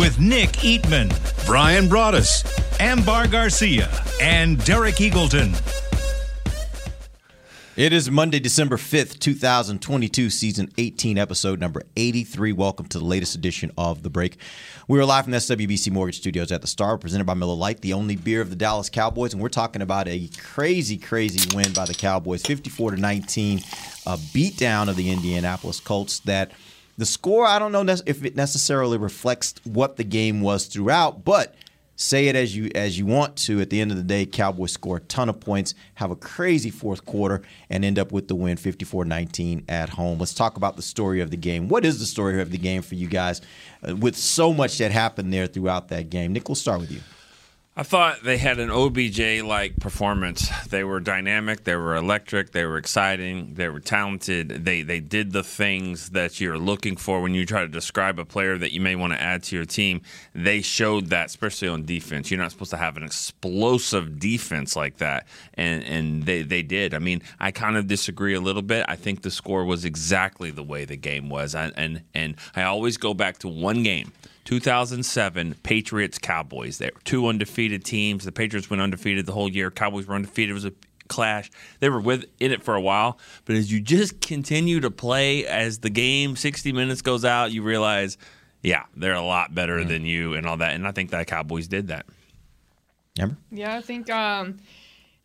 With Nick Eatman, Brian Broaddus, Ambar Garcia, and Derek Eagleton. It is Monday, December 5th, 2022, season 18, episode number 83. Welcome to the latest edition of The Break. We are live from the SWBC Mortgage Studios at the Star, presented by Miller Lite, the only beer of the Dallas Cowboys. And we're talking about a crazy, crazy win by the Cowboys, 54 to 19, a beatdown of the Indianapolis Colts that – the score, I don't know if it necessarily reflects what the game was throughout, but say it as you as you want to. At the end of the day, Cowboys score a ton of points, have a crazy fourth quarter, and end up with the win 54-19 at home. Let's talk about the story of the game. What is the story of the game for you guys uh, with so much that happened there throughout that game? Nick, we'll start with you. I thought they had an OBJ like performance. They were dynamic, they were electric, they were exciting, they were talented. They they did the things that you're looking for when you try to describe a player that you may want to add to your team. They showed that, especially on defense. You're not supposed to have an explosive defense like that. And and they, they did. I mean, I kind of disagree a little bit. I think the score was exactly the way the game was. I, and and I always go back to one game 2007 Patriots Cowboys. They were two undefeated teams. The Patriots went undefeated the whole year. Cowboys were undefeated. It was a clash. They were with in it for a while, but as you just continue to play as the game 60 minutes goes out, you realize, yeah, they're a lot better mm. than you and all that. And I think that Cowboys did that. Ambar? Yeah, I think um,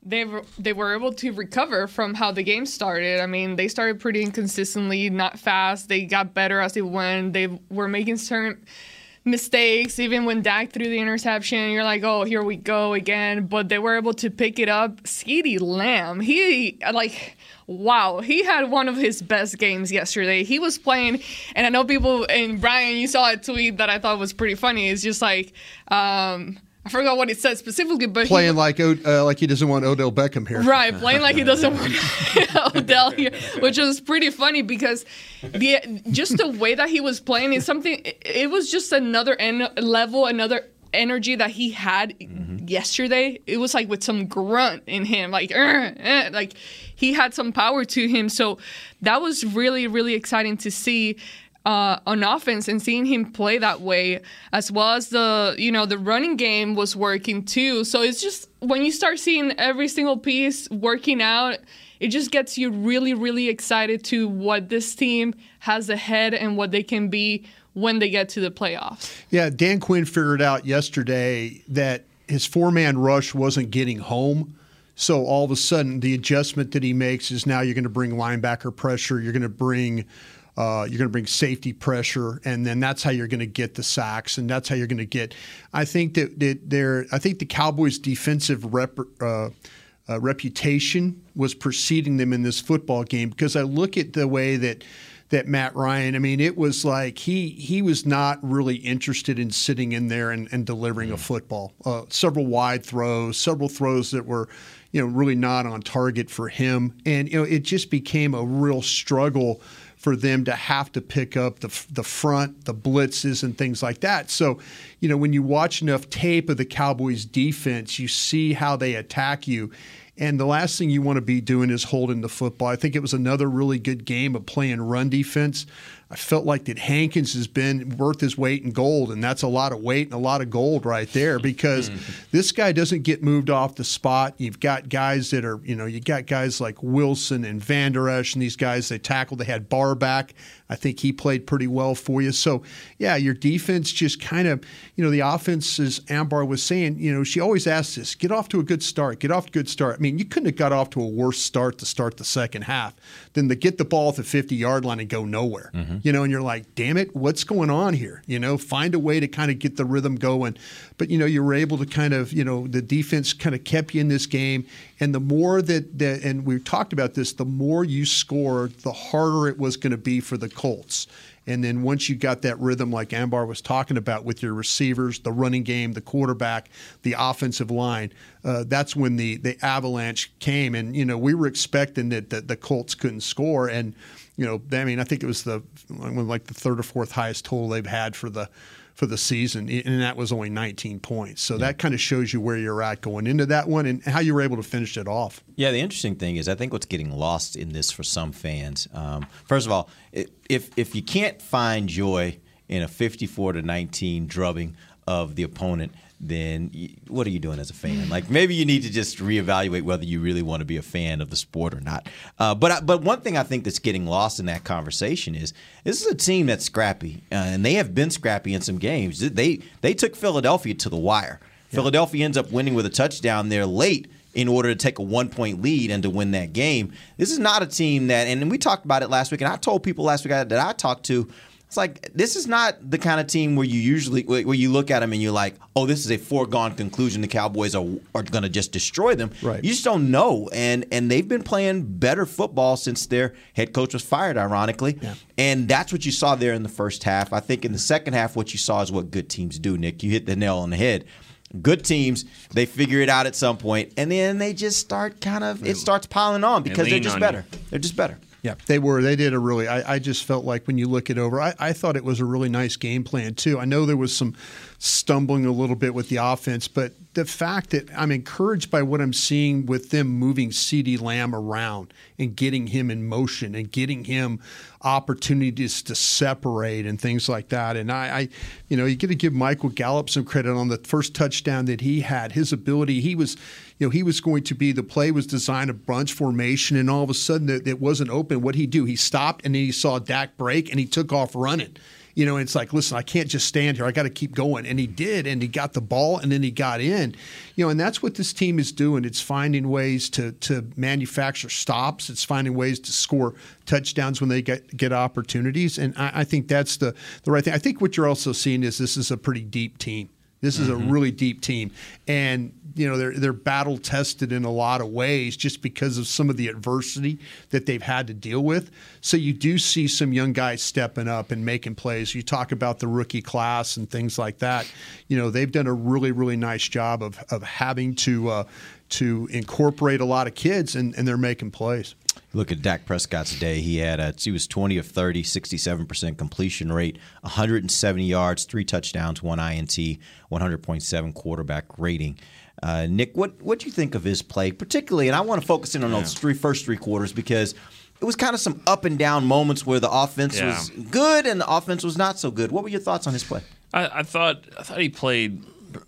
they were they were able to recover from how the game started. I mean, they started pretty inconsistently, not fast. They got better as they went. They were making certain mistakes. Even when Dak threw the interception, you're like, oh, here we go again. But they were able to pick it up. CeeDee Lamb, he like. Wow, he had one of his best games yesterday. He was playing, and I know people, and Brian, you saw a tweet that I thought was pretty funny. It's just like, um, I forgot what it said specifically, but playing he, like uh, like he doesn't want Odell Beckham here, right? Playing like he doesn't want Odell here, which was pretty funny because the just the way that he was playing is something. It was just another en- level, another energy that he had mm-hmm. yesterday. It was like with some grunt in him, like eh, like he had some power to him. So that was really really exciting to see uh, on offense and seeing him play that way, as well as the you know the running game was working too. So it's just when you start seeing every single piece working out, it just gets you really really excited to what this team has ahead and what they can be when they get to the playoffs. Yeah, Dan Quinn figured out yesterday that his four man rush wasn't getting home. So all of a sudden, the adjustment that he makes is now you're going to bring linebacker pressure. You're going to bring uh, you're going to bring safety pressure, and then that's how you're going to get the sacks, and that's how you're going to get. I think that, that they're. I think the Cowboys' defensive rep, uh, uh, reputation was preceding them in this football game because I look at the way that that Matt Ryan. I mean, it was like he he was not really interested in sitting in there and, and delivering a mm. football. Uh, several wide throws, several throws that were, you know, really not on target for him, and you know, it just became a real struggle for them to have to pick up the, the front, the blitzes, and things like that. So, you know, when you watch enough tape of the Cowboys defense, you see how they attack you. And the last thing you want to be doing is holding the football. I think it was another really good game of playing run defense. I felt like that Hankins has been worth his weight in gold, and that's a lot of weight and a lot of gold right there because mm-hmm. this guy doesn't get moved off the spot. You've got guys that are, you know, you got guys like Wilson and Vander Esch and these guys they tackled. They had Barr back. I think he played pretty well for you. So, yeah, your defense just kind of, you know, the offense, as Ambar was saying, you know, she always asks this get off to a good start, get off to a good start. I mean, you couldn't have got off to a worse start to start the second half than to get the ball at the 50 yard line and go nowhere. Mm-hmm. You know, and you're like, damn it, what's going on here? You know, find a way to kind of get the rhythm going. But, you know, you were able to kind of, you know, the defense kind of kept you in this game. And the more that, that and we talked about this, the more you scored, the harder it was going to be for the Colts. And then once you got that rhythm, like Ambar was talking about, with your receivers, the running game, the quarterback, the offensive line, uh, that's when the the avalanche came. And you know, we were expecting that the, the Colts couldn't score, and you know, I mean, I think it was the like the third or fourth highest total they've had for the for the season, and that was only 19 points. So that kind of shows you where you're at going into that one and how you were able to finish it off. Yeah, the interesting thing is, I think what's getting lost in this for some fans. Um, first of all, if if you can't find joy in a 54 to 19 drubbing of the opponent, then what are you doing as a fan? Like maybe you need to just reevaluate whether you really want to be a fan of the sport or not. Uh, but I- but one thing I think that's getting lost in that conversation is this is a team that's scrappy, uh, and they have been scrappy in some games. They they took Philadelphia to the wire. Philadelphia ends up winning with a touchdown there late in order to take a one point lead and to win that game. This is not a team that, and we talked about it last week, and I told people last week that I talked to, it's like this is not the kind of team where you usually where you look at them and you're like, oh, this is a foregone conclusion. The Cowboys are are going to just destroy them. Right. You just don't know, and and they've been playing better football since their head coach was fired, ironically. Yeah. And that's what you saw there in the first half. I think in the second half, what you saw is what good teams do. Nick, you hit the nail on the head. Good teams, they figure it out at some point, and then they just start kind of it starts piling on because they're just better. you. They're just better. Yeah, they were. They did a really. I, I just felt like when you look it over, I, I thought it was a really nice game plan too. I know there was some stumbling a little bit with the offense, but the fact that I'm encouraged by what I'm seeing with them moving CeeDee Lamb around and getting him in motion and getting him opportunities to separate and things like that. And I, I you know, you got to give Michael Gallup some credit on the first touchdown that he had. His ability, he was, you know, he was going to be the play was designed a bunch formation, and all of a sudden it, it wasn't open. What he do? He stopped and then he saw Dak break and he took off running. You know, it's like, listen, I can't just stand here. I got to keep going. And he did, and he got the ball, and then he got in. You know, and that's what this team is doing. It's finding ways to to manufacture stops. It's finding ways to score touchdowns when they get get opportunities. And I, I think that's the the right thing. I think what you're also seeing is this is a pretty deep team. This is a really deep team, and you know they're they're battle tested in a lot of ways just because of some of the adversity that they've had to deal with. So you do see some young guys stepping up and making plays. You talk about the rookie class and things like that. You know they've done a really really nice job of of having to uh, to incorporate a lot of kids, and, and they're making plays. Look at Dak Prescott's day. He had a, he was 20 of 30, 67% completion rate, 170 yards, three touchdowns, one INT, 100.7 quarterback rating. Uh, Nick, what what do you think of his play, particularly? And I want to focus in on those three first three quarters because it was kind of some up and down moments where the offense Yeah. was good and the offense was not so good. What were your thoughts on his play? I, I thought I thought he played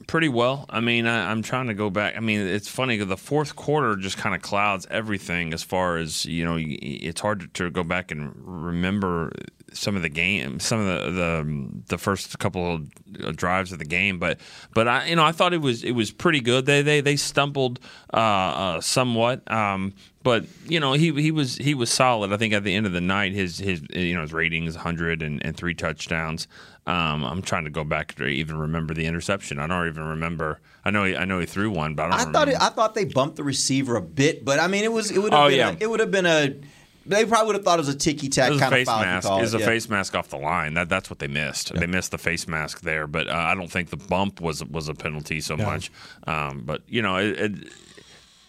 pretty well. I mean, I, I'm trying to go back. I mean, it's funny the fourth quarter just kind of clouds everything as far as you know. It's hard to, to go back and remember some of the game, some of the the, the first couple of uh, drives of the game. But but I you know I thought it was it was pretty good. They they they stumbled uh, uh, somewhat. Um, but you know he he was he was solid. I think at the end of the night, his his you know his rating is 100 and, and three touchdowns. Um, I'm trying to go back to even remember the interception. I don't even remember. I know he I know he threw one, but I don't. I remember. thought it, I thought they bumped the receiver a bit, but I mean it was it would have Oh, been yeah. a, it would have been a they probably would have thought it was a ticky tack It was a kind of face foul. mask. call It was a yeah. face mask off the line. That that's what they missed. They missed the face mask there, but uh, I don't think the bump was was a penalty so much. Um, but you know, it, it,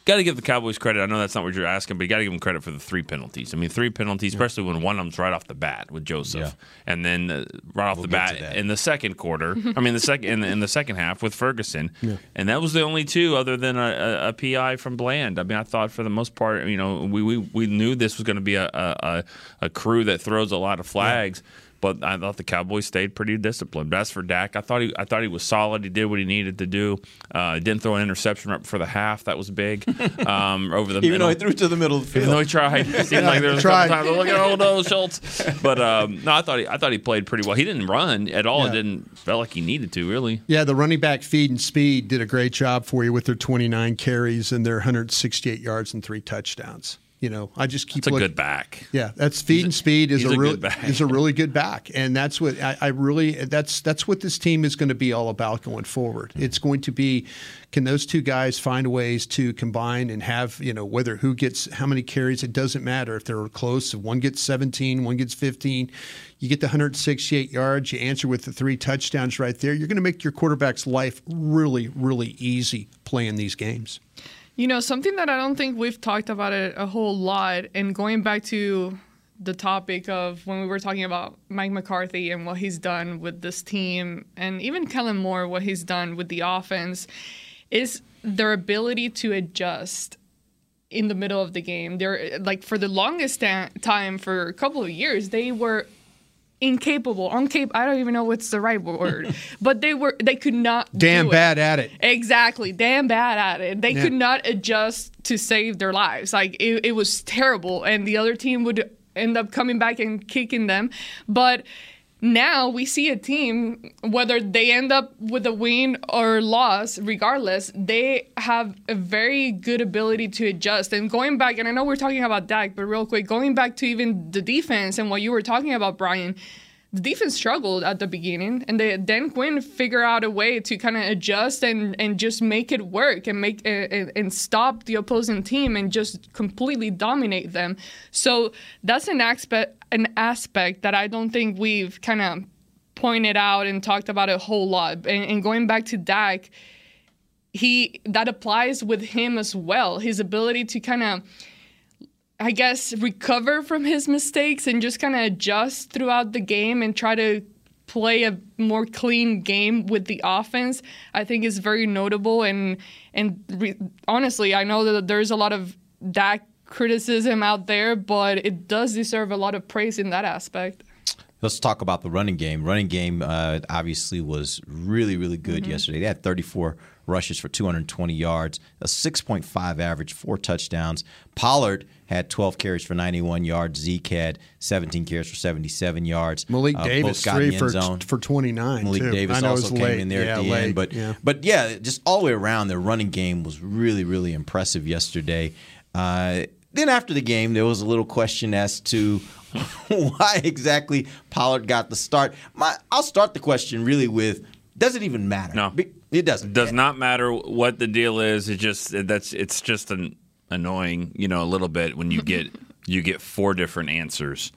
got to give the Cowboys credit. I know that's not what you're asking, but you got to give them credit for the three penalties. I mean, three penalties, especially when one of them's right off the bat with Joseph, Yeah. and then uh, right off We'll the bat in the second quarter. I mean, the second in the, in the second half with Ferguson, and that was the only two other than a, a, a PI from Bland. I mean, I thought for the most part, you know, we we, we knew this was going to be a, a a a crew that throws a lot of flags. But I thought the Cowboys stayed pretty disciplined. As for Dak, I thought he, I thought he was solid. He did what he needed to do. Uh, he didn't throw an interception right before the half. That was big. Um, over the Even middle. though he threw to the middle of the Even though field. he tried, it seemed like there was a tried. couple times. Look at oh no, Schultz. But um, no, I thought he, I thought he played pretty well. He didn't run at all. It didn't felt like he needed to really. Yeah, the running back feed and speed did a great job for you with their 29 carries and their 168 yards and three touchdowns. You know, I just keep It's a looking- good back. Yeah, that's feed and speed is a, a really good back. is a really good back, and that's what I, I really that's that's what this team is going to be all about going forward. Mm-hmm. It's going to be can those two guys find ways to combine and have you know whether who gets how many carries it doesn't matter if they're close. If one gets 17, one gets 15, you get the 168 yards. You answer with the three touchdowns right there. You're going to make your quarterback's life really really easy playing these games. You know, something that I don't think we've talked about it a whole lot, and going back to the topic of when we were talking about Mike McCarthy and what he's done with this team, and even Kellen Moore, what he's done with the offense, is their ability to adjust in the middle of the game. They're like for the longest ta- time, for a couple of years, they were incapable, uncapable. I don't even know what's the right word, but they were they could not Damn do it. bad at it. Exactly, damn bad at it. They Yeah. could not adjust to save their lives. Like it, it was terrible, and the other team would end up coming back and kicking them. But now we see a team, whether they end up with a win or loss, regardless, they have a very good ability to adjust. And going back, and I know we're talking about Dak, but real quick, going back to even the defense and what you were talking about, Brian the defense struggled at the beginning, and they, Dan Quinn figured out a way to kind of adjust and, and just make it work and make and, and stop the opposing team and just completely dominate them. So that's an aspect an aspect that I don't think we've kind of pointed out and talked about a whole lot. And, and going back to Dak, he that applies with him as well. His ability to kind of I guess, recover from his mistakes and just kind of adjust throughout the game and try to play a more clean game with the offense, I think is very notable. And and re- honestly, I know that there's a lot of Dak criticism out there, but it does deserve a lot of praise in that aspect. Let's talk about the running game. Running game uh, obviously was really, really good Mm-hmm. yesterday. They had 34 rushes for 220 yards, a 6.5 average, four touchdowns. Pollard had 12 carries for 91 yards. Zeke had 17 carries for 77 yards. Malik Uh, Davis both got in three the for end zone. for 29. Malik too. Davis I know also it was came late. in there yeah, at the late. end, but yeah. but yeah, just all the way around, their running game was really really impressive yesterday. Uh, then after the game, there was a little question as to why exactly Pollard got the start. My, I'll start the question really with: Does it even matter? No. Be- it doesn't. does not matter what the deal is. It just that's it's just an annoying, you know, a little bit when you get you get four different answers.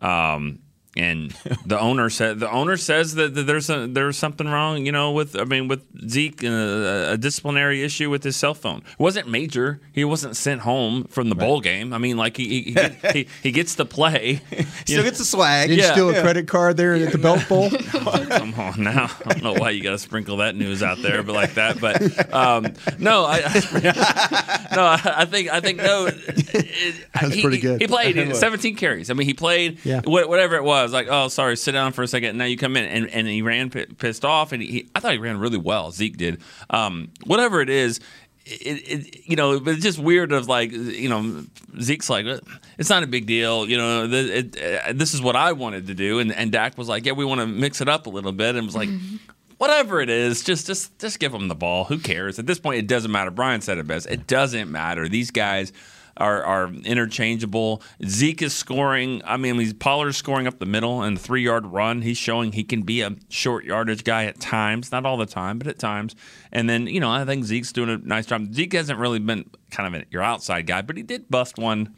Um, and the owner said the owner says that, that there's a, there's something wrong, you know, with I mean with Zeke and a, a disciplinary issue with his cell phone. It wasn't major. He wasn't sent home from the bowl game. I mean, like he he, he, get- he, he gets to play. Still gets a swag. Did you yeah, a credit card there at the Belt Bowl? Come on now. I don't know why you got to sprinkle that news out there, but like that. But um, no, I, no, I I think I think no. It, That's he, pretty good. He played 17 carries. I mean, he played Yeah. whatever it was. Like, oh, sorry, sit down for a second. Now you come in, and, and he ran p- pissed off, and he, I thought he ran really well. Zeke did. Um, whatever it is. It, it, you know, but it's just weird. Of like, you know, Zeke's like, it's not a big deal. You know, it, uh, this is what I wanted to do, and and Dak was like, yeah, we want to mix it up a little bit, and was like, whatever it is, just just just give them the ball. Who cares? At this point, it doesn't matter. Brian said it best. It doesn't matter. These guys are are interchangeable. Zeke is scoring. I mean, he's Pollard's scoring up the middle and the three yard run. He's showing he can be a short yardage guy at times, not all the time, but at times. And then you know, I think Zeke's doing a nice job. Zeke hasn't really been kind of a, your outside guy, but he did bust one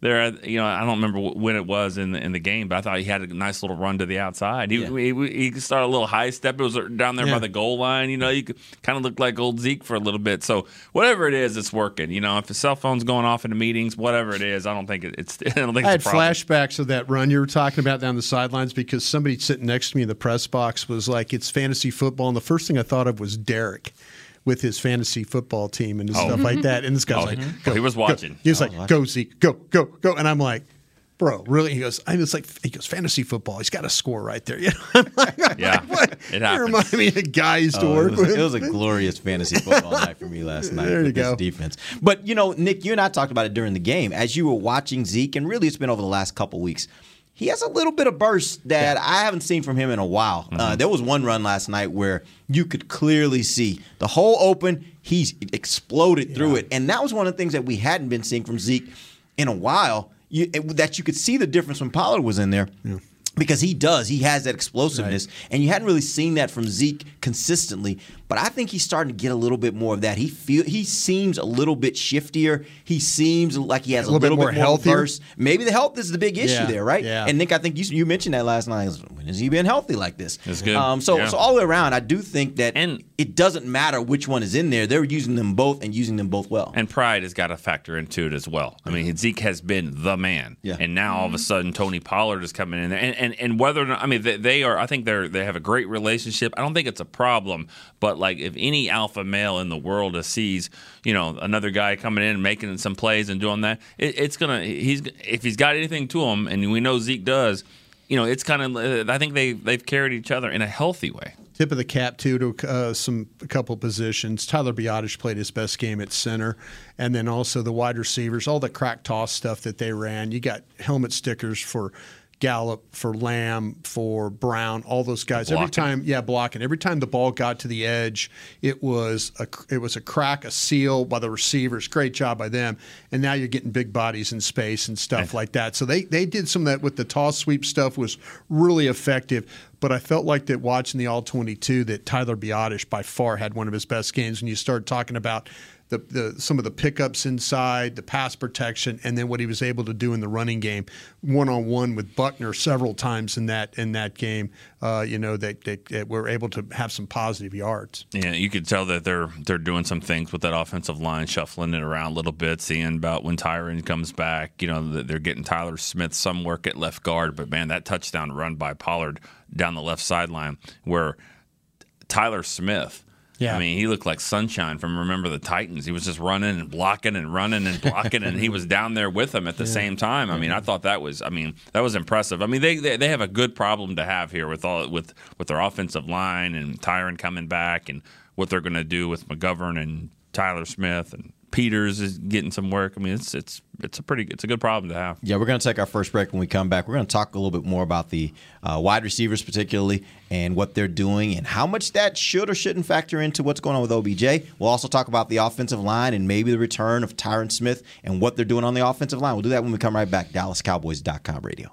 there, you know, I don't remember when it was in the in the game, but I thought he had a nice little run to the outside. He he, he started a little high step. It was er, down there Yeah. by the goal line. You know, you could kind of look like old Zeke for a little bit. So whatever it is, it's working. You know, if the cell phone's going off in the meetings, whatever it is, I don't think it, it's. I don't think I had flashbacks of that run you were talking about down the sidelines because somebody sitting next to me in the press box was like, "It's fantasy football," and the first thing I thought of was Derek with his fantasy football team and stuff like that. And this guy's Oh, like, mhm. go, he was go." watching. He was like, "Go Zeke, go, go, go," and I'm like. Bro, really? He goes. I was like, he goes fantasy football. He's got a score right there. You know, I'm like, I'm Yeah, like, what? it You happens. remind me of guys guy used to Oh, work it, was, with. it was a glorious fantasy football night for me last night There you with this go. defense. But you know, Nick, you and I talked about it during the game as you were watching Zeke, and really it's been over the last couple weeks. He has a little bit of burst that I haven't seen from him in a while. Mm-hmm. Uh, there was one run last night where you could clearly see the hole open. He's exploded through it, and that was one of the things that we hadn't been seeing from Zeke in a while you, that you could see the difference when Pollard was in there. Because he does, he has that explosiveness, and you hadn't really seen that from Zeke consistently. But I think he's starting to get a little bit more of that. He feel he seems a little bit shiftier. He seems like he has a, little bit little, more bit more healthier? burst. Maybe the health is the big issue Yeah, there, right? yeah. And Nick, I think you you mentioned that last night. When has he been healthy like this? That's good. Um, so Yeah. so all the way around, I do think that And- it doesn't matter which one is in there. They're using them both and using them both well. And pride has got to factor into it as well. I mean, Zeke has been the man, Yeah. and now all of a sudden Tony Pollard is coming in there, and and, and whether or not I mean they, they are, I think they're they have a great relationship. I don't think it's a problem, but like if any alpha male in the world sees you know another guy coming in and making some plays and doing that, it, it's gonna he's if he's got anything to him, and we know Zeke does. You know, it's kind of. I think they they've carried each other in a healthy way. Tip of the cap too to uh, some a couple positions. Tyler Biadasz played his best game at center, and then also the wide receivers, all the crack toss stuff that they ran. You got helmet stickers for Gallup, for Lamb, for Brown, all those guys. Every time, yeah, blocking. Every time the ball got to the edge, it was a it was a crack, a seal by the receivers. Great job by them. And now you're getting big bodies in space and stuff like that. So they they did some of that with the toss sweep stuff was really effective. But I felt like that watching the All 22 that Tyler Biadasz by far had one of his best games when you start talking about the, the some of the pickups inside, the pass protection, and then what he was able to do in the running game, one on one with Buckner several times in that in that game. Uh, you know that that that were able to have some positive yards. Yeah, you could tell that they're they're doing some things with that offensive line, shuffling it around a little bit, seeing about when Tyron comes back. You know, they're getting Tyler Smith some work at left guard, but man, that touchdown run by Pollard down the left sideline where Tyler Smith. Yeah. I mean, he looked like sunshine from Remember the Titans. He was just running and blocking and running and blocking, and he was down there with them at the same time. I mean, I thought that was, I mean, that was impressive. I mean, they, they they have a good problem to have here with all with with their offensive line and Tyron coming back and what they're going to do with McGovern and Tyler Smith and Peters is getting some work. I mean, it's it's it's a pretty it's a good problem to have. Yeah, we're going to take our first break when we come back. We're going to talk a little bit more about the uh, wide receivers, particularly, and what they're doing and how much that should or shouldn't factor into what's going on with OBJ. We'll also talk about the offensive line and maybe the return of Tyron Smith and what they're doing on the offensive line. We'll do that when we come right back. DallasCowboys.com radio.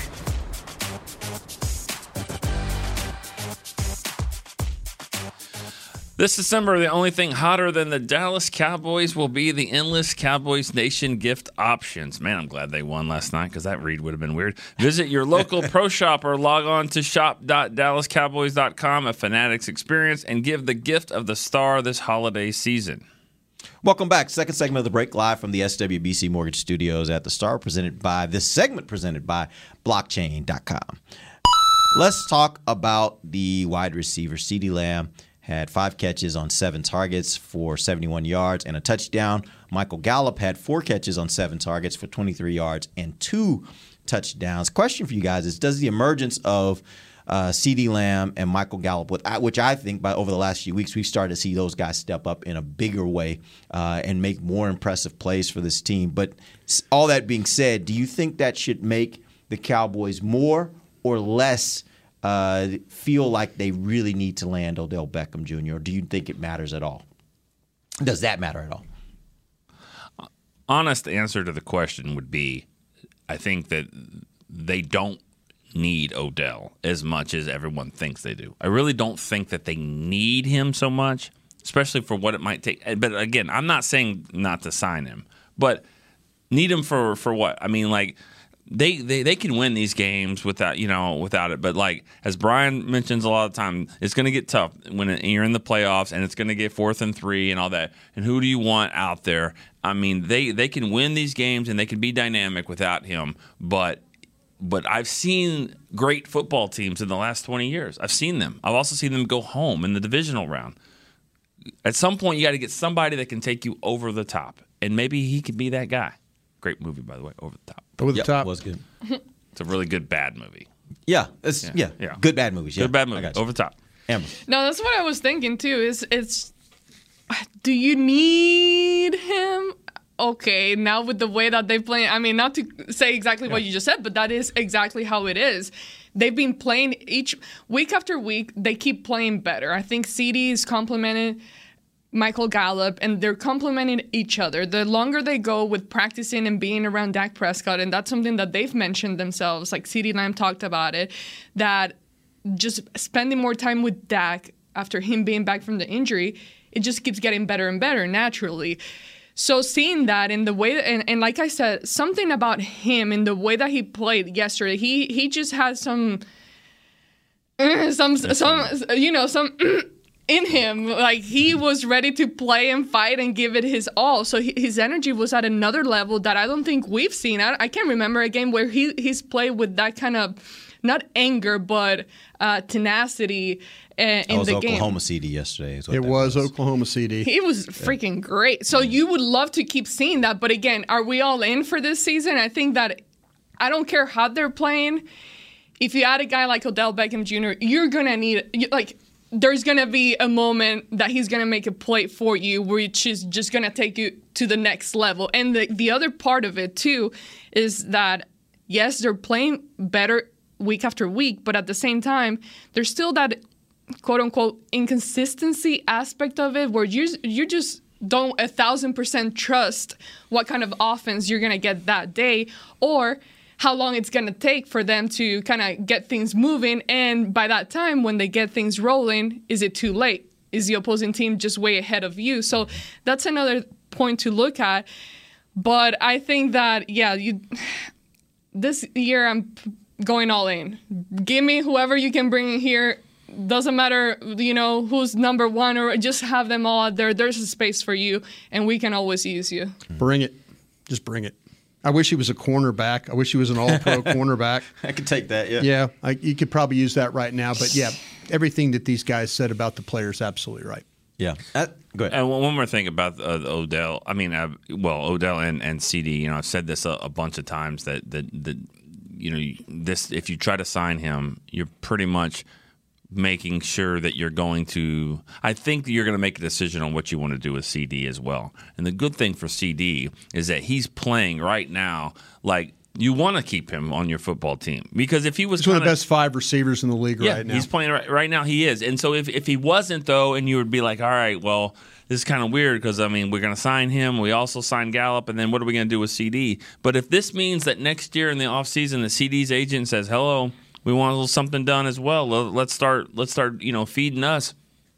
This December, the only thing hotter than the Dallas Cowboys will be the endless Cowboys Nation gift options. Man, I'm glad they won last night because that read would have been weird. Visit your local pro shop or log on to shop.dallascowboys.com, a Fanatics experience, and give the gift of the star this holiday season. Welcome back. Second segment of the break, live from the SWBC Mortgage Studios at the Star, presented by this segment presented by blockchain.com. Let's talk about the wide receiver, CeeDee Lamb. Had five catches on seven targets for 71 yards and a touchdown. Michael Gallup had four catches on seven targets for 23 yards and two touchdowns. Question for you guys is Does the emergence of uh, CeeDee Lamb and Michael Gallup, which I think by over the last few weeks we've started to see those guys step up in a bigger way uh, and make more impressive plays for this team. But all that being said, do you think that should make the Cowboys more or less uh, feel like they really need to land Odell Beckham Jr. Or do you think it matters at all? Does that matter at all? honest answer to the question would be I think that they don't need Odell as much as everyone thinks they do. I really don't think that they need him so much, especially for what it might take. But again, I'm not saying not to sign him, but need him for for what? I mean, like they, they they can win these games without you know without it. But like as Brian mentions a lot of time, it's going to get tough when you're in the playoffs, and it's going to get fourth and three and all that. And who do you want out there? I mean, they they can win these games and they can be dynamic without him, but. But I've seen great football teams in the last 20 years. I've seen them. I've also seen them go home in the divisional round. At some point, you got to get somebody that can take you over the top, and maybe he could be that guy. Great movie, by the way, Over the Top. Over the Yep, top. was good. It's a really good bad movie. Yeah, it's, yeah, yeah. Good bad movies. Yeah. Good bad I movie. Over the top. Ambar. No, that's what I was thinking too. Is it's do you need him? Okay, now with the way that they play, I mean, not to say exactly what you just said, but that is exactly how it is. They've been playing each week after week. They keep playing better. I think CeeDee is complimented Michael Gallup, and they're complementing each other. The longer they go with practicing and being around Dak Prescott, and that's something that they've mentioned themselves, like CeeDee Lamb talked about it, that just spending more time with Dak after him being back from the injury, it just keeps getting better and better naturally. So seeing that in the way and, and like I said, something about him in the way that he played yesterday, he he just has some some some you know some in him like he was ready to play and fight and give it his all so he, his energy was at another level that i don't think we've seen i, I can't remember a game where he he's played with that kind of not anger but uh, tenacity uh, That in was the Oklahoma game CeeDee yesterday. is what It that was Oklahoma CeeDee. he was freaking great. So you would love to keep seeing that. But again, are we all in for this season? I think that I don't care how they're playing. If you add a guy like Odell Beckham Jr., you're gonna need like there's gonna be a moment that he's gonna make a play for you, which is just gonna take you to the next level. And the the other part of it too is that yes, they're playing better week after week, but at the same time, there's still that quote unquote inconsistency aspect of it where you you just don't a thousand percent trust what kind of offense you're gonna get that day or how long it's gonna take for them to kind of get things moving and by that time when they get things rolling is it too late is the opposing team just way ahead of you so that's another point to look at but i think that yeah you this year I'm going all in. Give me whoever you can bring in here. Doesn't matter, you know, who's number one or just have them all out there. There's a space for you, and we can always use you. Bring it. Just bring it. I wish he was a cornerback. I wish he was an all pro cornerback. I could take that, yeah. Yeah, I, you could probably use that right now. But yeah, everything that these guys said about the players, absolutely right. Yeah. Uh, go ahead. And one one more thing about uh, Odell. I mean, uh, well, Odell and, and CeeDee. You know, I've said this a, a bunch of times that that that you know this. If you try to sign him, you're pretty much making sure that you're going to. I think you're going to make a decision on what you want to do with CeeDee as well. And the good thing for CeeDee is that he's playing right now like you want to keep him on your football team because if he was He's one of the best five receivers in the league yeah, right now. he's playing right, right now. He is, and so if if he wasn't though, and you would be like, all right, well, this is kind of weird because I mean we're going to sign him. We also signed Gallup, and then what are we going to do with CeeDee? But if this means that next year in the offseason, the CeeDee's agent says, hello, we want a little something done as well. Let- Let's start. Let's start. You know, feeding us.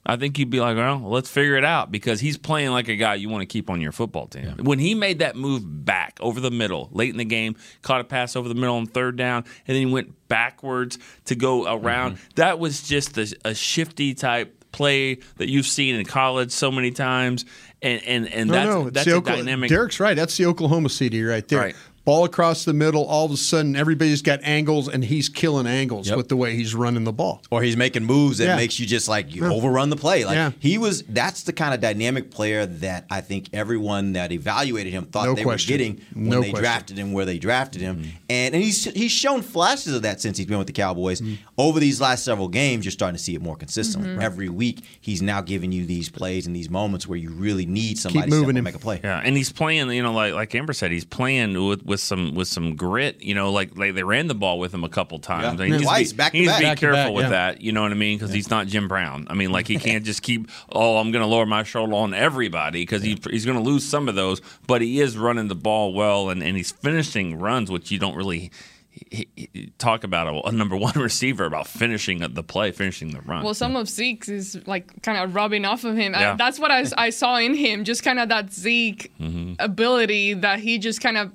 I think you'd be like, well, let's figure it out because he's playing like a guy you want to keep on your football team. When he made that move back over the middle late in the game, caught a pass over the middle on third down, and then he went backwards to go around, Mm-hmm. that was just a, a shifty type play that you've seen in college so many times. And and, and no, that's, no, that's a Okla- dynamic. Derek's right. That's the Oklahoma CeeDee right there. Right. Ball across the middle. All of a sudden, everybody's got angles, and he's killing angles Yep. with the way he's running the ball. or he's making moves that Yeah. makes you just like you Yeah. overrun the play. Like Yeah. he was that's the kind of dynamic player that I think everyone that evaluated him thought No they question. were getting when No they question. drafted him where they drafted him. Mm-hmm. And and he's he's shown flashes of that since he's been with the Cowboys. Mm-hmm. Over these last several games, you're starting to see it more consistently. Mhm. Every week he's now giving you these plays and these moments where you really need somebody to moving step up and make a play. Yeah, and he's playing. You know, like like Ambar said, he's playing with, with some with some grit. You know, like, like they ran the ball with him a couple times. Yeah. He needs to Twice, be, back to he needs back. to be Back careful back, with yeah. that. You know what I mean? Because he's not Jim Brown. I mean, like he can't just keep. Oh, I'm going to lower my shoulder on everybody because he, he's going to lose some of those. But he is running the ball well, and, and he's finishing runs, which you don't really. he- he- Talk about a, a number one receiver about finishing the play, finishing the run. Well, some of Zeke's is like kind of rubbing off of him. Yeah. Uh, that's what I, I saw in him, just kind of that Zeke Mm-hmm. ability that he just kind of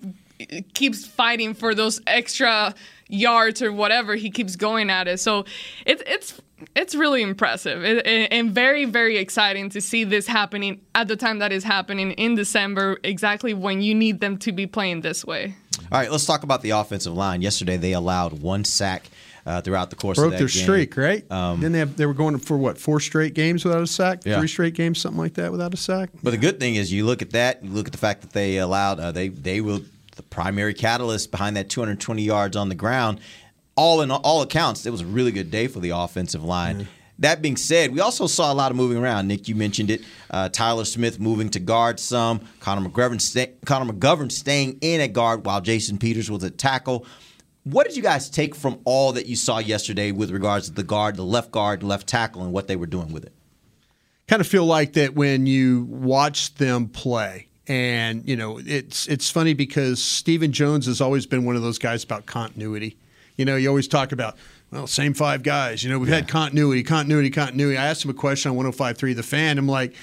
keeps fighting for those extra yards or whatever. He keeps going at it. So it, it's it's really impressive it, it- and very very exciting to see this happening at the time that is happening in December, exactly when you need them to be playing this way. All right, let's talk about the offensive line. Yesterday they allowed one sack uh, throughout the course Broke of that their game. streak, right? then they have, they were going for what four straight games without a sack, Yeah. three straight games, something like that, without a sack. But the good thing is, you look at that. You look at the fact that they allowed uh, they they were the primary catalyst behind that 220 yards on the ground. All in all accounts, it was a really good day for the offensive line. That being said, we also saw a lot of moving around. Nick, you mentioned it. Uh, Tyler Smith moving to guard some. Connor McGovern, sta- Connor McGovern staying in at guard while Jason Peters was at tackle. What did you guys take from all that you saw yesterday with regards to the guard, the left guard, left tackle, and what they were doing with it? kind of feel like that when you watch them play. And you know, it's it's funny because Stephen Jones has always been one of those guys about continuity. You know, you always talk about well, same five guys. You know, we've had continuity, continuity, continuity. I asked him a question on 105.3 The Fan. I'm like,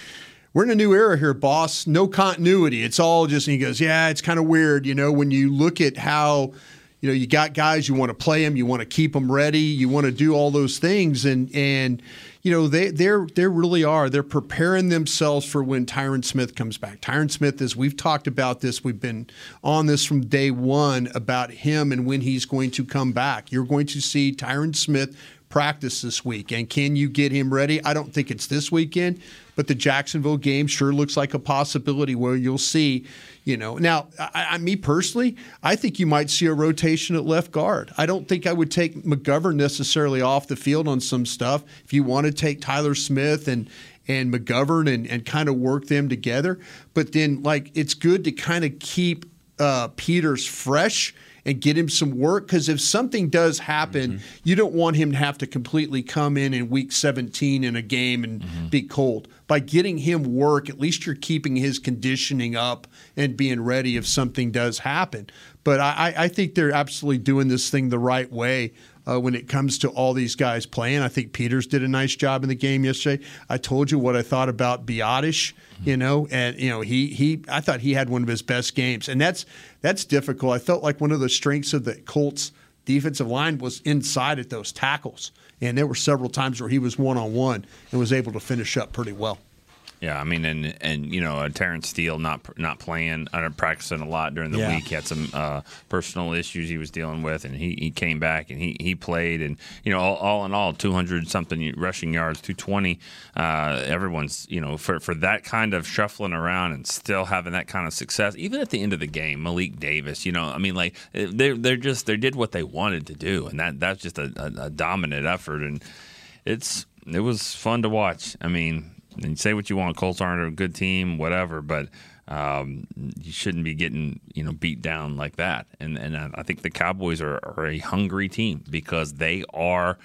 we're in a new era here, boss. No continuity. It's all just. And he goes, yeah, it's kind of weird. You know, when you look at how. You know, you got guys you want to play them, you want to keep them ready, you want to do all those things, and and you know they they're they really are they're preparing themselves for when Tyron Smith comes back. Tyron Smith is we've talked about this, we've been on this from day one about him and when he's going to come back. You're going to see Tyron Smith practice this week, and can you get him ready? I don't think it's this weekend, but the Jacksonville game sure looks like a possibility where you'll see. You know, now, I, I, me personally, I think you might see a rotation at left guard. I don't think I would take McGovern necessarily off the field on some stuff. If you want to take Tyler Smith and and McGovern and, and kind of work them together, but then like it's good to kind of keep uh, Peters fresh and get him some work because if something does happen, mm-hmm. you don't want him to have to completely come in in week 17 in a game and mm-hmm. be cold. By getting him work, at least you're keeping his conditioning up and being ready if something does happen. But I, I- I think they're absolutely doing this thing the right way. Uh, when it comes to all these guys playing, I think Peters did a nice job in the game yesterday. I told you what I thought about Biadasz, you know, and you know he he I thought he had one of his best games, and that's that's difficult. I felt like one of the strengths of the Colts defensive line was inside at those tackles, and there were several times where he was one on one and was able to finish up pretty well. Yeah, I mean, and and you know, uh, Terence Steele not not playing, uh, practicing a lot during the Yeah. week. He had some uh, personal issues he was dealing with, and he, he came back and he, he played, and you know, all, all in all, two hundred something rushing yards, two twenty. Uh, everyone's you know for for that kind of shuffling around and still having that kind of success, even at the end of the game, Malik Davis. You know, I mean, like they they're just they did what they wanted to do, and that that's just a, a, a dominant effort, and it's it was fun to watch. I mean, and say what you want, Colts aren't a good team, whatever, but Um, you shouldn't be getting you know beat down like that. And and I think the Cowboys are, are a hungry team because they are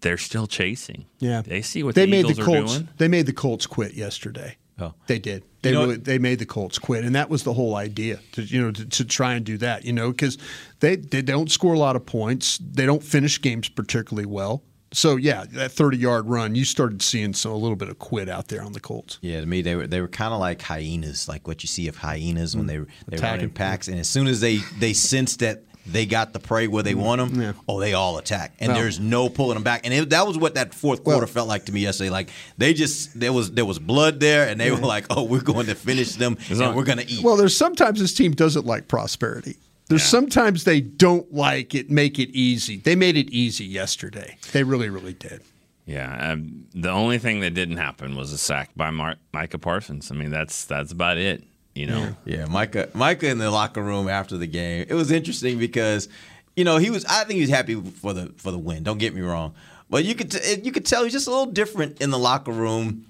they're still chasing. Yeah, they see what they the made Eagles the are Colts. doing. They made the Colts quit yesterday. Oh, they did. They You know- really, they made the Colts quit, and that was the whole idea to you know to, to try and do that. You know because they they don't score a lot of points. They don't finish games particularly well. So yeah, that thirty yard run, you started seeing some a little bit of quit out there on the Colts. Yeah, to me they were they were kind of like hyenas, like what you see of hyenas when mm. they they run in packs, and as soon as they they sense that they got the prey where they mm. want them, oh, they all attack, and Well- there's no pulling them back. And it, that was what that fourth quarter felt like to me yesterday. Like they just there was there was blood there, and they were like, oh, we're going to finish them, and we're going to eat. Well, there's sometimes this team doesn't like prosperity. There's sometimes they don't like it, make it easy. They made it easy yesterday. They really, really did. Yeah, um, the only thing that didn't happen was a sack by Mar- Micah Parsons. I mean, that's that's about it. You know, Yeah, Micah Micah in the locker room after the game. It was interesting because you know he was. I think he was happy for the for the win. Don't get me wrong, but you could t- you could tell he's just a little different in the locker room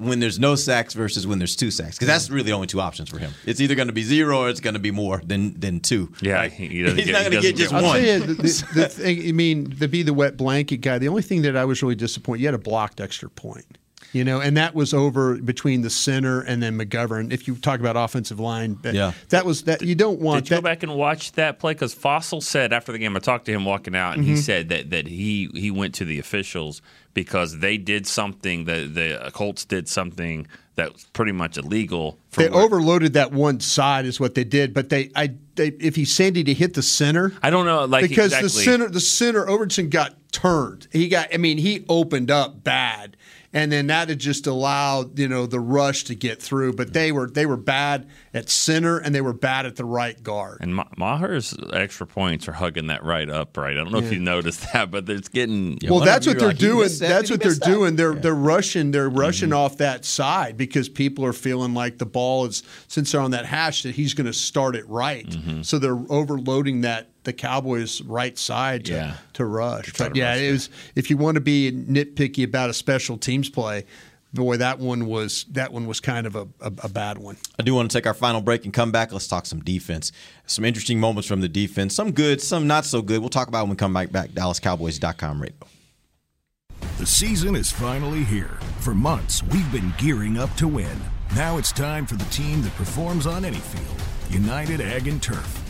when there's no sacks versus when there's two sacks because that's mm. really the only two options for him. It's either going to be zero or it's going to be more than than two. Yeah, he- he he's get- not going to get just get- I'll one. tell you, the, the, the thing, I mean, to be the wet blanket guy, the only thing that I was really disappointed, you had a blocked extra point. You know, and that was over between the center and then McGovern. If you talk about offensive line, that, Yeah. that was that you don't want Did you that. go back and watch that play? Because Fassel said after the game, I talked to him walking out, and he Mhm. said that that he he went to the officials because they did something that the Colts did something that was pretty much illegal. For They what- overloaded that one side, is what they did. But they, I, they, if he Sandy to hit the center, I don't know, like because exactly. the center, the center, Overton got turned. He got, I mean, he opened up bad, and then that had just allowed you know the rush to get through. But they were they were bad at center, and they were bad at the right guard. And Ma- Maher's extra points are hugging that right up, right? I don't know if you noticed that, but it's getting. well, that's what they're doing. That's what they're doing. They're they're rushing. They're mm-hmm. rushing off that side because people are feeling like the ball is since they're on that hash that he's going to start it right. Mm-hmm. So they're overloading that the Cowboys' right side to, Yeah. to rush. try but to yeah, rush it was. If you want to be nitpicky about a special teams play, boy, that one was that one was kind of a, a, a bad one. I do want to take our final break and come back. Let's talk some defense. Some interesting moments from the defense. Some good, some not so good. We'll talk about it when we come back. Back DallasCowboys.com radio. The season is finally here. For months, we've been gearing up to win. Now it's time for the team that performs on any field United Ag and Turf.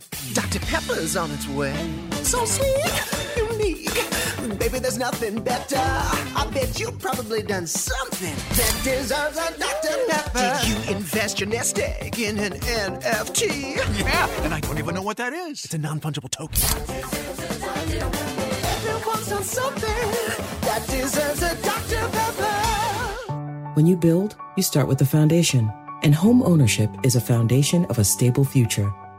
Dr. Pepper's on its way. So sweet, unique. Baby, there's nothing better. I bet you've probably done something that deserves a Dr. Pepper. Did you invest your nest egg in an NFT? Yeah, and I don't even know what that is. It's a non fungible token. Everyone's done something that deserves a Dr. Pepper. When you build, you start with the foundation. And home ownership is a foundation of a stable future.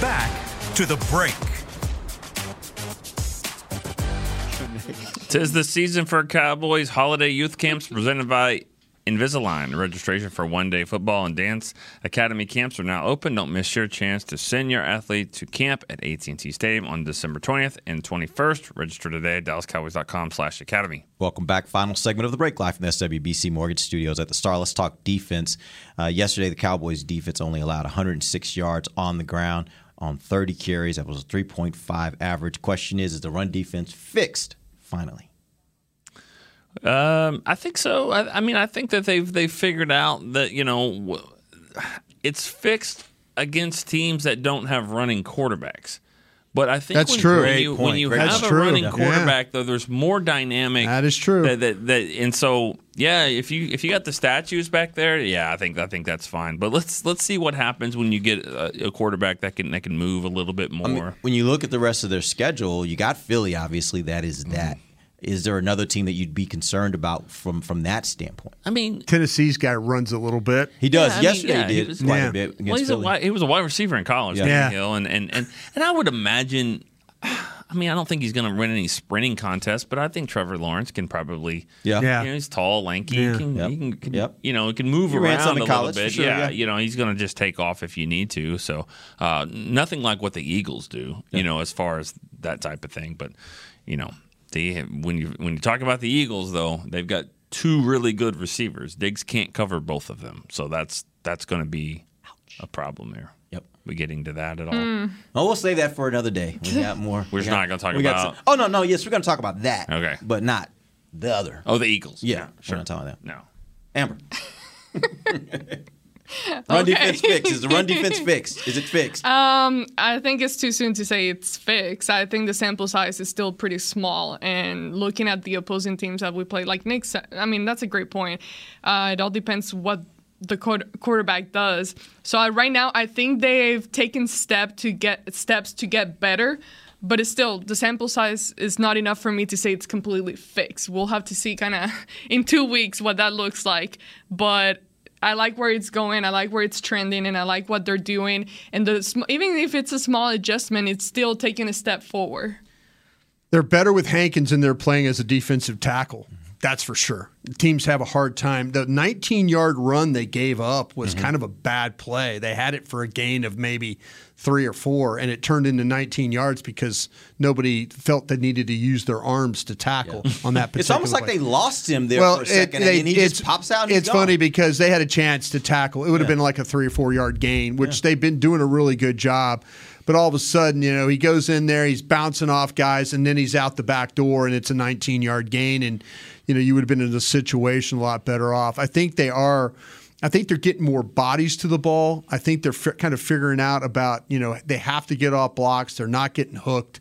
Back to the break. Tis the season for Cowboys holiday youth camps presented by Invisalign. Registration for one day football and dance academy camps are now open. Don't miss your chance to send your athlete to camp at AT&T Stadium on December 20th and 21st. Register today at dallascowboys.com slash academy. Welcome back. Final segment of the break live from the SWBC Mortgage Studios at the Star. Let's talk defense. Uh, yesterday, the Cowboys defense only allowed 106 yards on the ground on 30 carries. That was a 3.5 average. Question is, is the run defense fixed finally? Um, I think so. I, I mean, I think that they've they've figured out that you know it's fixed against teams that don't have running quarterbacks. But I think That's when, true. when Great you, when you have point. a True. running Yeah. quarterback, though, there's more dynamic. That is true. That, that, that, and so, yeah, if you if you got the statues back there, yeah, I think I think that's fine. But let's let's see what happens when you get a, a quarterback that can that can move a little bit more. I mean, when you look at the rest of their schedule, you got Philly. Obviously, that is Mm-hmm. that. Is there another team that you'd be concerned about from from that standpoint? I mean, Tennessee's guy runs a little bit. He does. Yeah, I mean, Yesterday yeah, he he did was- quite Yeah. a bit against Well, he's a wide, he was a wide receiver in college, Yeah. Yeah. Hill, and, and and and I would imagine. I mean, I don't think he's going to win any sprinting contests, but I think Trevor Lawrence can probably. Yeah. Yeah. You know, he's tall, lanky. Yeah. He can, Yep. he can, can- Yep. you know, he can move He around a in little bit. sure, yeah, yeah. you know, he's going to just take off if you need to. So, uh, nothing like what the Eagles do, you know, as far as that type of thing. But, you know, they when you when you talk about the Eagles, though, they've got two really good receivers. Diggs can't cover both of them, so that's that's going to be a problem there. Yep. We getting to that at all? Hmm. Oh, we'll save that for another day. We got more. We're we got- not gonna talk about- some- oh no, no, yes, we're going to talk about that. Okay. but not the other. Oh, the Eagles. Yeah, sure. we're not talking about that. No. Ambar. run Okay. defense fixed. Is the run defense fixed? Is it fixed? Um, I think it's too soon to say it's fixed. I think the sample size is still pretty small, and looking at the opposing teams that we play, like Nick said, I mean that's a great point. Uh, it all depends what the quarterback does. So I, right now, I think they've taken step to get steps to get better. But it's still the sample size is not enough for me to say it's completely fixed. We'll have to see kind of in two weeks what that looks like. But I like where it's going. I like where it's trending, and I like what they're doing. And the sm- even if it's a small adjustment, it's still taking a step forward. They're better with Hankins than they're playing as a defensive tackle. That's for sure. Teams have a hard time. The 19 yard run they gave up was mm-hmm. kind of a bad play. They had it for a gain of maybe three or four, and it turned into 19 yards because nobody felt they needed to use their arms to tackle on that particular It's almost like play. they lost him there well, for a it- second, they- and he just pops out. It's gone. funny because they had a chance to tackle. It would have been like a three or four yard gain, which they've been doing a really good job. But all of a sudden, you know, he goes in there, he's bouncing off guys, and then he's out the back door, and it's a 19 yard gain. And, you know, you would have been in a situation a lot better off. I think they are. I think they're getting more bodies to the ball. I think they're fi- kind of figuring out about, you know, they have to get off blocks. They're not getting hooked.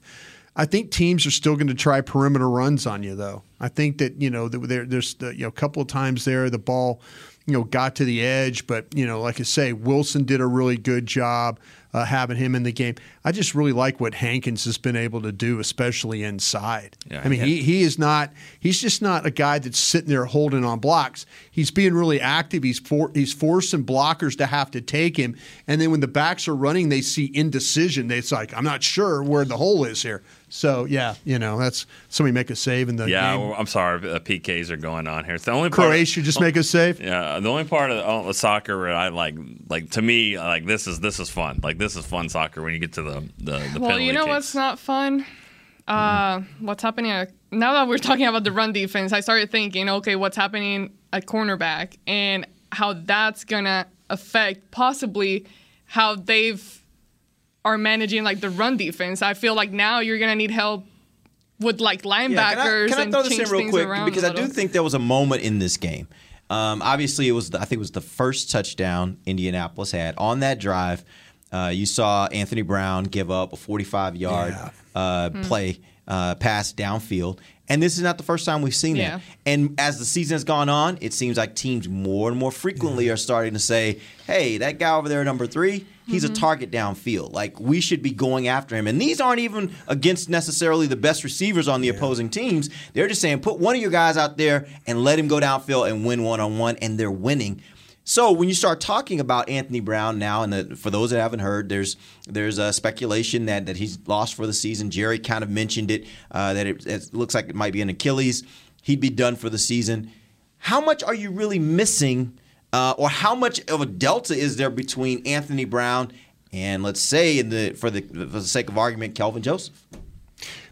I think teams are still going to try perimeter runs on you, though. I think that you know there, there's you know a couple of times there the ball, you know, got to the edge, but you know, like I say, Wilson did a really good job uh, having him in the game. I just really like what Hankins has been able to do, especially inside. Yeah, I mean, yeah. he he is not he's just not a guy that's sitting there holding on blocks. He's being really active. He's for, he's forcing blockers to have to take him, and then when the backs are running, they see indecision. They- It's like I'm not sure where the hole is here. So yeah, you know that's somebody make a save in the Yeah, game. well, I'm sorry. Uh, PKs are going on here. It's the only part Croatia just make a save. Yeah, the only part of the, oh, soccer where I like, like to me, like this is this is fun. Like this is fun soccer when you get to the the, the well, penalty you know kicks. what's not fun? Uh, what's happening at, now that we're talking about the run defense? I started thinking, okay, what's happening at cornerback and how that's gonna affect possibly how they've are managing like the run defense. I feel like now you're gonna need help with like linebackers Yeah, can I, can I and throw this change in real things quick around because a I do think there was a moment in this game. Um, obviously, it was the, I think it was the first touchdown Indianapolis had on that drive. Uh, you saw Anthony Brown give up a 45 yard Yeah. uh, Hmm. play uh, pass downfield. And this is not the first time we've seen Yeah. that. And as the season has gone on, it seems like teams more and more frequently are starting to say, hey, that guy over there, number three, he's Mm-hmm. a target downfield. Like, we should be going after him. And these aren't even against necessarily the best receivers on the opposing teams. They're just saying, put one of your guys out there and let him go downfield and win one on one. And they're winning. So when you start talking about Anthony Brown now, and the, for those that haven't heard, there's there's a speculation that that he's lost for the season. Jerry kind of mentioned it uh, that it, it looks like it might be an Achilles. He'd be done for the season. How much are you really missing, uh, or how much of a delta is there between Anthony Brown and let's say, in the for the for the sake of argument, Kelvin Joseph?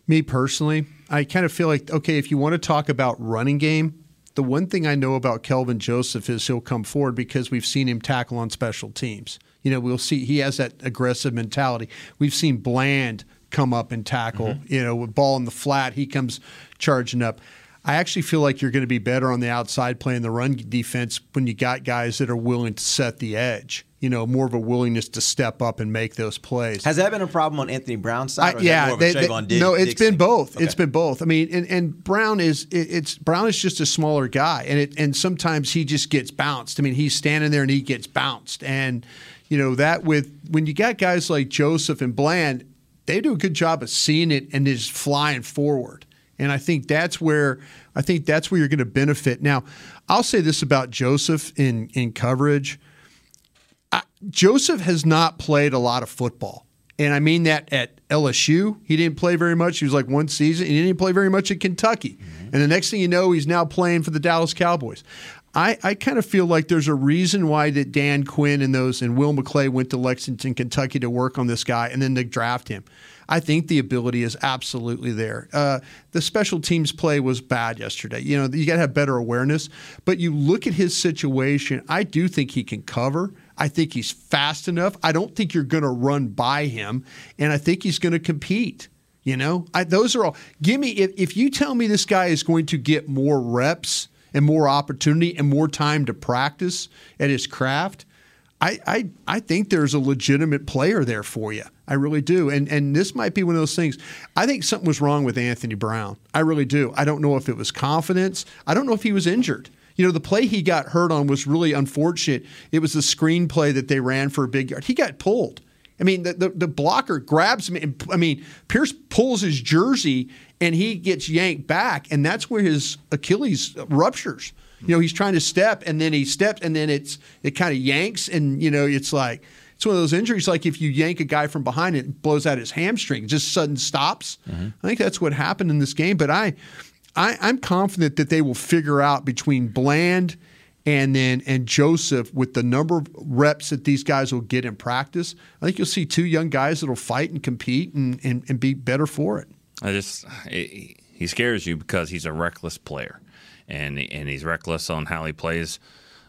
Me personally, I kind of feel like okay, if you want to talk about running game, the one thing I know about Kelvin Joseph is he'll come forward because we've seen him tackle on special teams. You know, we'll see he has that aggressive mentality. We've seen Bland come up and tackle. You know, with ball in the flat, he comes charging up. I actually feel like you're going to be better on the outside playing the run defense when you got guys that are willing to set the edge. You know, more of a willingness to step up and make those plays. Has that been a problem on Anthony Brown's side? I- yeah, more of a they- they- Dig- no, it's Diggs been both. Okay. It's been both. I mean, and, and Brown is it, it's Brown is just a smaller guy, and it and sometimes he just gets bounced. I mean, he's standing there and he gets bounced, and you know that with when you got guys like Joseph and Bland, they do a good job of seeing it and just flying forward. And I think that's where I think that's where you're going to benefit. Now, I'll say this about Joseph in in coverage. Joseph has not played a lot of football. And I mean that at LSU, he didn't play very much. He was like one season. He didn't play very much at Kentucky. Mm-hmm. And the next thing you know, he's now playing for the Dallas Cowboys. I, I kind of feel like there's a reason why that Dan Quinn and those and Will McClay went to Lexington, Kentucky to work on this guy and then to draft him. I think the ability is absolutely there. Uh, the special teams play was bad yesterday. You know, you got to have better awareness. But you look at his situation, I do think he can cover. I think he's fast enough. I don't think you're going to run by him, and I think he's going to compete. You know, I, those are all. Give me if, if you tell me this guy is going to get more reps and more opportunity and more time to practice at his craft. I, I, I think there's a legitimate player there for you. I really do. And and this might be one of those things. I think something was wrong with Anthony Brown. I really do. I don't know if it was confidence. I don't know if he was injured. You know, the play he got hurt on was really unfortunate. It was the screen play that they ran for a big yard. He got pulled. I mean, the, the, the blocker grabs him. I mean, Pierce pulls his jersey and he gets yanked back, and that's where his Achilles ruptures. You know, he's trying to step, and then he steps, and then it's it kind of yanks, and you know, it's like it's one of those injuries. Like if you yank a guy from behind, it blows out his hamstring. Just sudden stops. Mm-hmm. I think that's what happened in this game. But I, I, I'm confident that they will figure out between Bland and then and Joseph with the number of reps that these guys will get in practice. I think you'll see two young guys that'll fight and compete and, and, and be better for it. I just he he scares you because he's a reckless player, and and he's reckless on how he plays.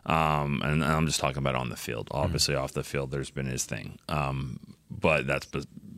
Um, and I'm just talking about on the field. Obviously, off the field, there's been his thing. Um, but that's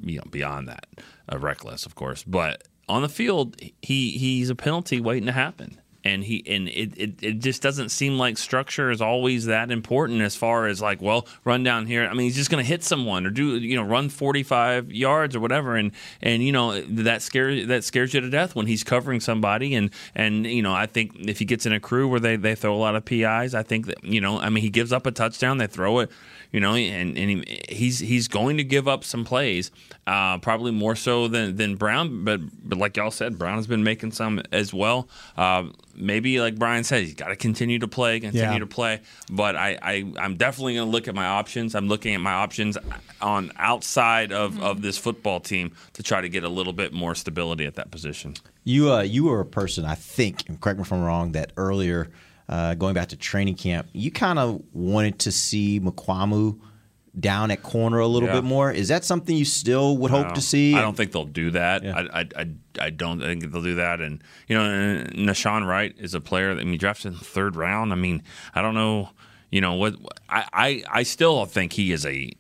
you know beyond that, uh, reckless, of course. But on the field, he he's a penalty waiting to happen. And he and it, it, it just doesn't seem like structure is always that important as far as like well run down here. I mean he's just going to hit someone or do you know run forty five yards or whatever and and you know that scares that scares you to death when he's covering somebody and and you know I think if he gets in a crew where they, they throw a lot of PIs I think that you know I mean he gives up a touchdown they throw it you know, and, and he, he's he's going to give up some plays, uh, probably more so than, than Brown. But but like y'all said, Brown has been making some as well. Uh, maybe like Brian said, he's got to continue to play, continue Yeah. to play. But I, I I'm definitely going to look at my options. I'm looking at my options on outside of, of this football team to try to get a little bit more stability at that position. You uh, you were a person, I think, and correct me if I'm wrong, that earlier, uh, going back to training camp, you kind of wanted to see Mukuamu down at corner a little Yeah. bit more. Is that something you still would hope to see? I don't think they'll do that. I, I, I, I don't think they'll do that. And you know, Nahshon Wright is a player that I mean, drafted in the third round. I mean, I don't know. You know what? I, I, I still think he is a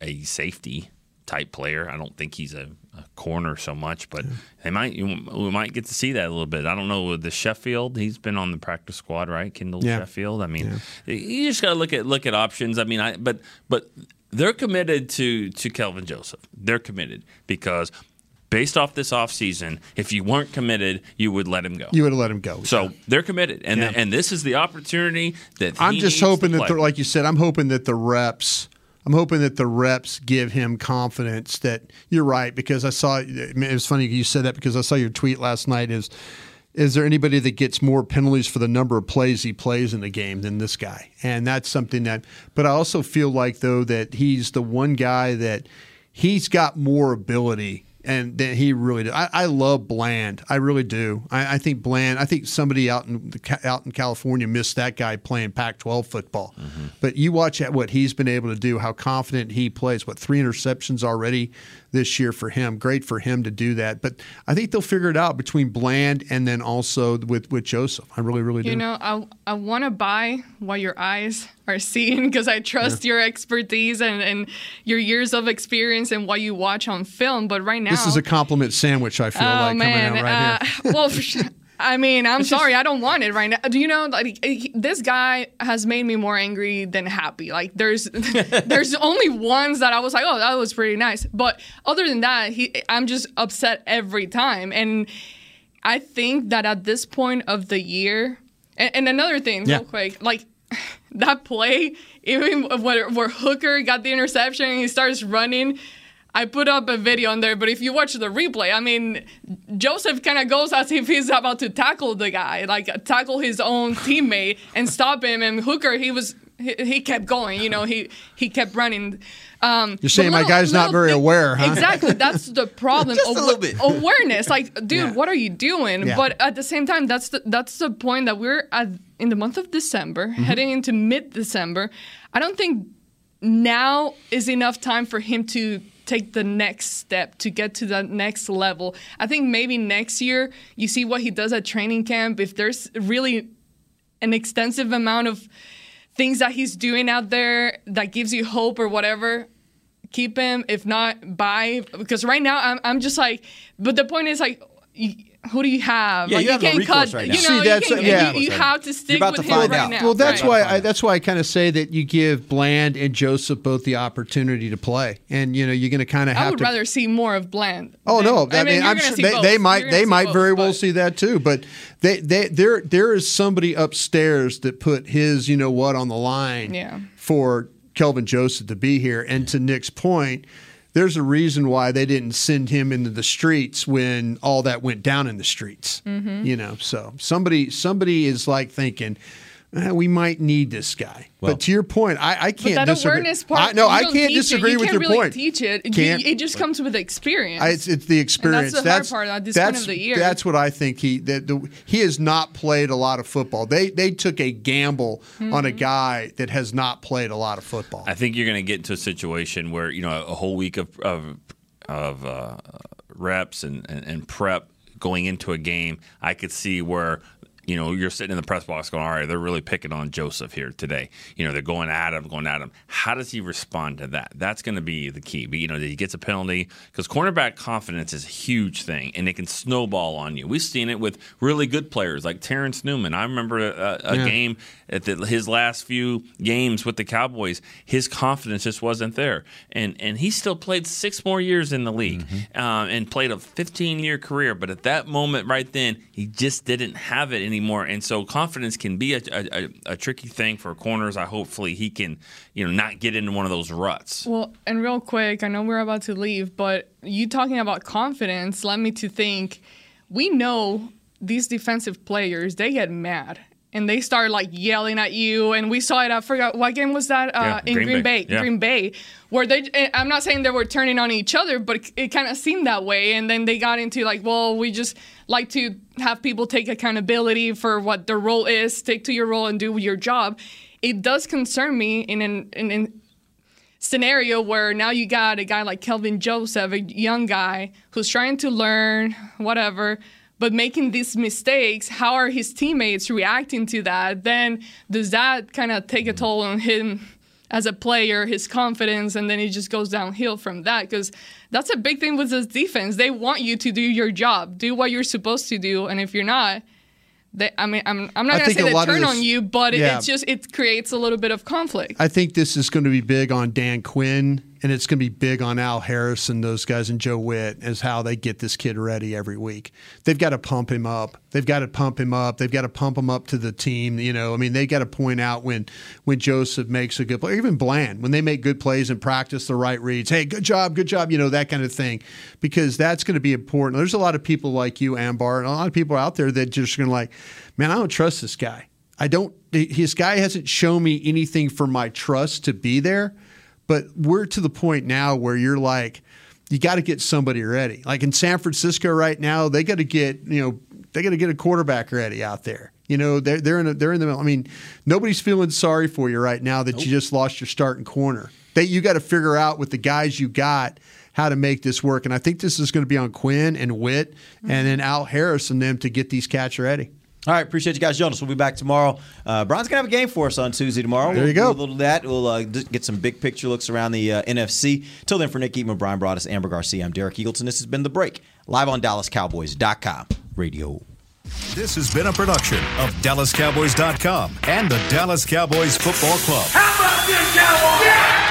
a safety. type player. I don't think he's a corner so much, but they might we might get to see that a little bit. I don't know the Sheffield. He's been on the practice squad, right? Kendall Yeah. Sheffield. I mean, you just got to look at look at options. I mean, I but but they're committed to to Kelvin Joseph. They're committed because based off this offseason, if you weren't committed, you would let him go. You would let him go. So they're committed, and Yeah. and this is the opportunity that I'm just hoping that, the, like you said, I'm hoping that the reps. I'm hoping that the reps give him confidence that you're right because I saw it was funny you said that because I saw your tweet last night is is there anybody that gets more penalties for the number of plays he plays in the game than this guy? And that's something that but I also feel like though that he's the one guy that he's got more ability and then he really did. I, I love Bland. I really do. I, I think Bland. I think somebody out in the, out in California missed that guy playing Pac-12 football. Mm-hmm. But you watch at what he's been able to do. How confident he plays. What three interceptions already this year for him. Great for him to do that. But I think they'll figure it out between Bland and then also with with Joseph. I really really do. You know, I I want to buy what your eyes are seeing because I trust your expertise and, and your years of experience and what you watch on film. But right now, this is a compliment sandwich. I feel oh like man, coming out right uh, here. well, for sure. I mean, I'm sorry, I don't want it right now. Do you know, like this guy has made me more angry than happy. Like there's, there's only ones that I was like, oh, that was pretty nice. But other than that, he, I'm just upset every time. And I think that at this point of the year, and, and another thing, Yeah. real quick, like that play, even where, where Hooker got the interception and he starts running. I put up a video on there, but if you watch the replay, I mean, Joseph kind of goes as if he's about to tackle the guy, like tackle his own teammate and stop him. And Hooker, he was he, he kept going, you know, he he kept running. Um, You're saying but my guy's not very thing- aware, huh? Exactly, that's the problem. Just a little bit. awareness, like, dude, what are you doing? Yeah. But at the same time, that's the that's the point that we're at in the month of December, Mm-hmm. heading into mid December. I don't think now is enough time for him to take the next step to get to the next level. I think maybe next year you see what he does at training camp. If there's really an extensive amount of things that he's doing out there that gives you hope or whatever, keep him. If not, buy. Because right now I'm, I'm just like, but the point is like, who do you have? Yeah, like, you have no can't recourse cut. right now. You know, See, you, that's- can, yeah. you, you have to stick about with to him find right out. now. Well, that's right. why I, that's why I kind of say that you give Bland and Joseph both the opportunity to play, and you know you're going to kind of have. I would to. rather see more of Bland. Oh no! I I mean, mean, you're I'm sure see they, both. they You're might they might both, very well see that too. But they they there there is somebody upstairs that put his you know what on the line Yeah. for Kelvin Joseph to be here. And to Nick's point, there's a reason why they didn't send him into the streets when all that went down in the streets. Mhm. You know, so somebody somebody is like thinking. "Eh, we might need this guy, but to your point, I, I can't that disagree. awareness part, I, no, you I don't can't teach it. disagree you with can't your really point. Teach it. Can't- it just comes with experience. I, it's, it's the experience. And that's the hard part at this point of the year. That's what I think. He that the, he has not played a lot of football. They they took a gamble on a Mhm. guy that has not played a lot of football. I think you're going to get into a situation where you know a whole week of of, of uh, reps and, and, and prep going into a game. I could see where you know you're sitting in the press box going, all right, they're really picking on Joseph here today. You know they're going at him, going at him. How does he respond to that? That's going to be the key. But you know, he gets a penalty because cornerback confidence is a huge thing, and it can snowball on you. We've seen it with really good players like Terrence Newman. I remember a, a Yeah. game at the, his last few games with the Cowboys, his confidence just wasn't there, and and he still played six more years in the league um, and played a 15 year career. But at that moment, right then, he just didn't have it anymore, and so confidence can be a, a, a, a tricky thing for corners. I hopefully he can you know not get into one of those ruts. Well, and real quick, I know we're about to leave, but you talking about confidence led me to think we know these defensive players, they get mad and they start like yelling at you. And we saw it, I forgot what game was that? Uh, Yeah, in Green Green, Bay. Bay. Yeah. Green Bay, where they, I'm not saying they were turning on each other, but it, kind of seemed that way. And then they got into like, well, we just like to have people take accountability for what their role is, stick to your role and do your job. It does concern me in an, in, in scenario where now you got a guy like Kelvin Joseph, a young guy who's trying to learn, whatever, but making these mistakes. How are his teammates reacting to that? Then does that kind of take a toll on him as a player, his confidence, and then it just goes downhill from that. Because that's a big thing with this defense. They want you to do your job, do what you're supposed to do, and if you're not, they, I mean, I'm, I'm not gonna say they turn this- on you, but it, it's just it creates a little bit of conflict. I think this is going to be big on Dan Quinn, and it's going to be big on Al Harris and those guys and Joe Whitt as how they get this kid ready every week. They've got to pump him up. They've got to pump him up. They've got to pump him up to the team. You know, I mean, they got to point out when when Joseph makes a good play, even Bland when they make good plays and practice the right reads. Hey, good job, good job. You know that kind of thing, because that's going to be important. There's a lot of people like you, Ambar, and a lot of people out there that just going to like, man, I don't trust this guy. I don't. His guy hasn't shown me anything for my trust to be there. But we're to the point now where you're like, you got to get somebody ready. Like in San Francisco right now, they got to get you know they got to get a quarterback ready out there. You know they're they're in a, they're in the middle. I mean, nobody's feeling sorry for you right now that you just lost your starting corner. That you got to figure out with the guys you got how to make this work. And I think this is going to be on Quinn and Whitt and mm-hmm. then Al Harris and them to get these cats ready. All right, appreciate you guys joining us. We'll be back tomorrow. Uh, Brian's gonna have a game for us on Tuesday tomorrow. There we'll you go. Do a little of that. We'll uh, get some big picture looks around the uh, NFC. Till then, for Nick Eatman, Brian Broaddus, Ambar Garcia, I'm Derek Eagleton. This has been the break live on DallasCowboys.com radio. This has been a production of DallasCowboys.com and the Dallas Cowboys Football Club. How about this, Cowboys? Yeah!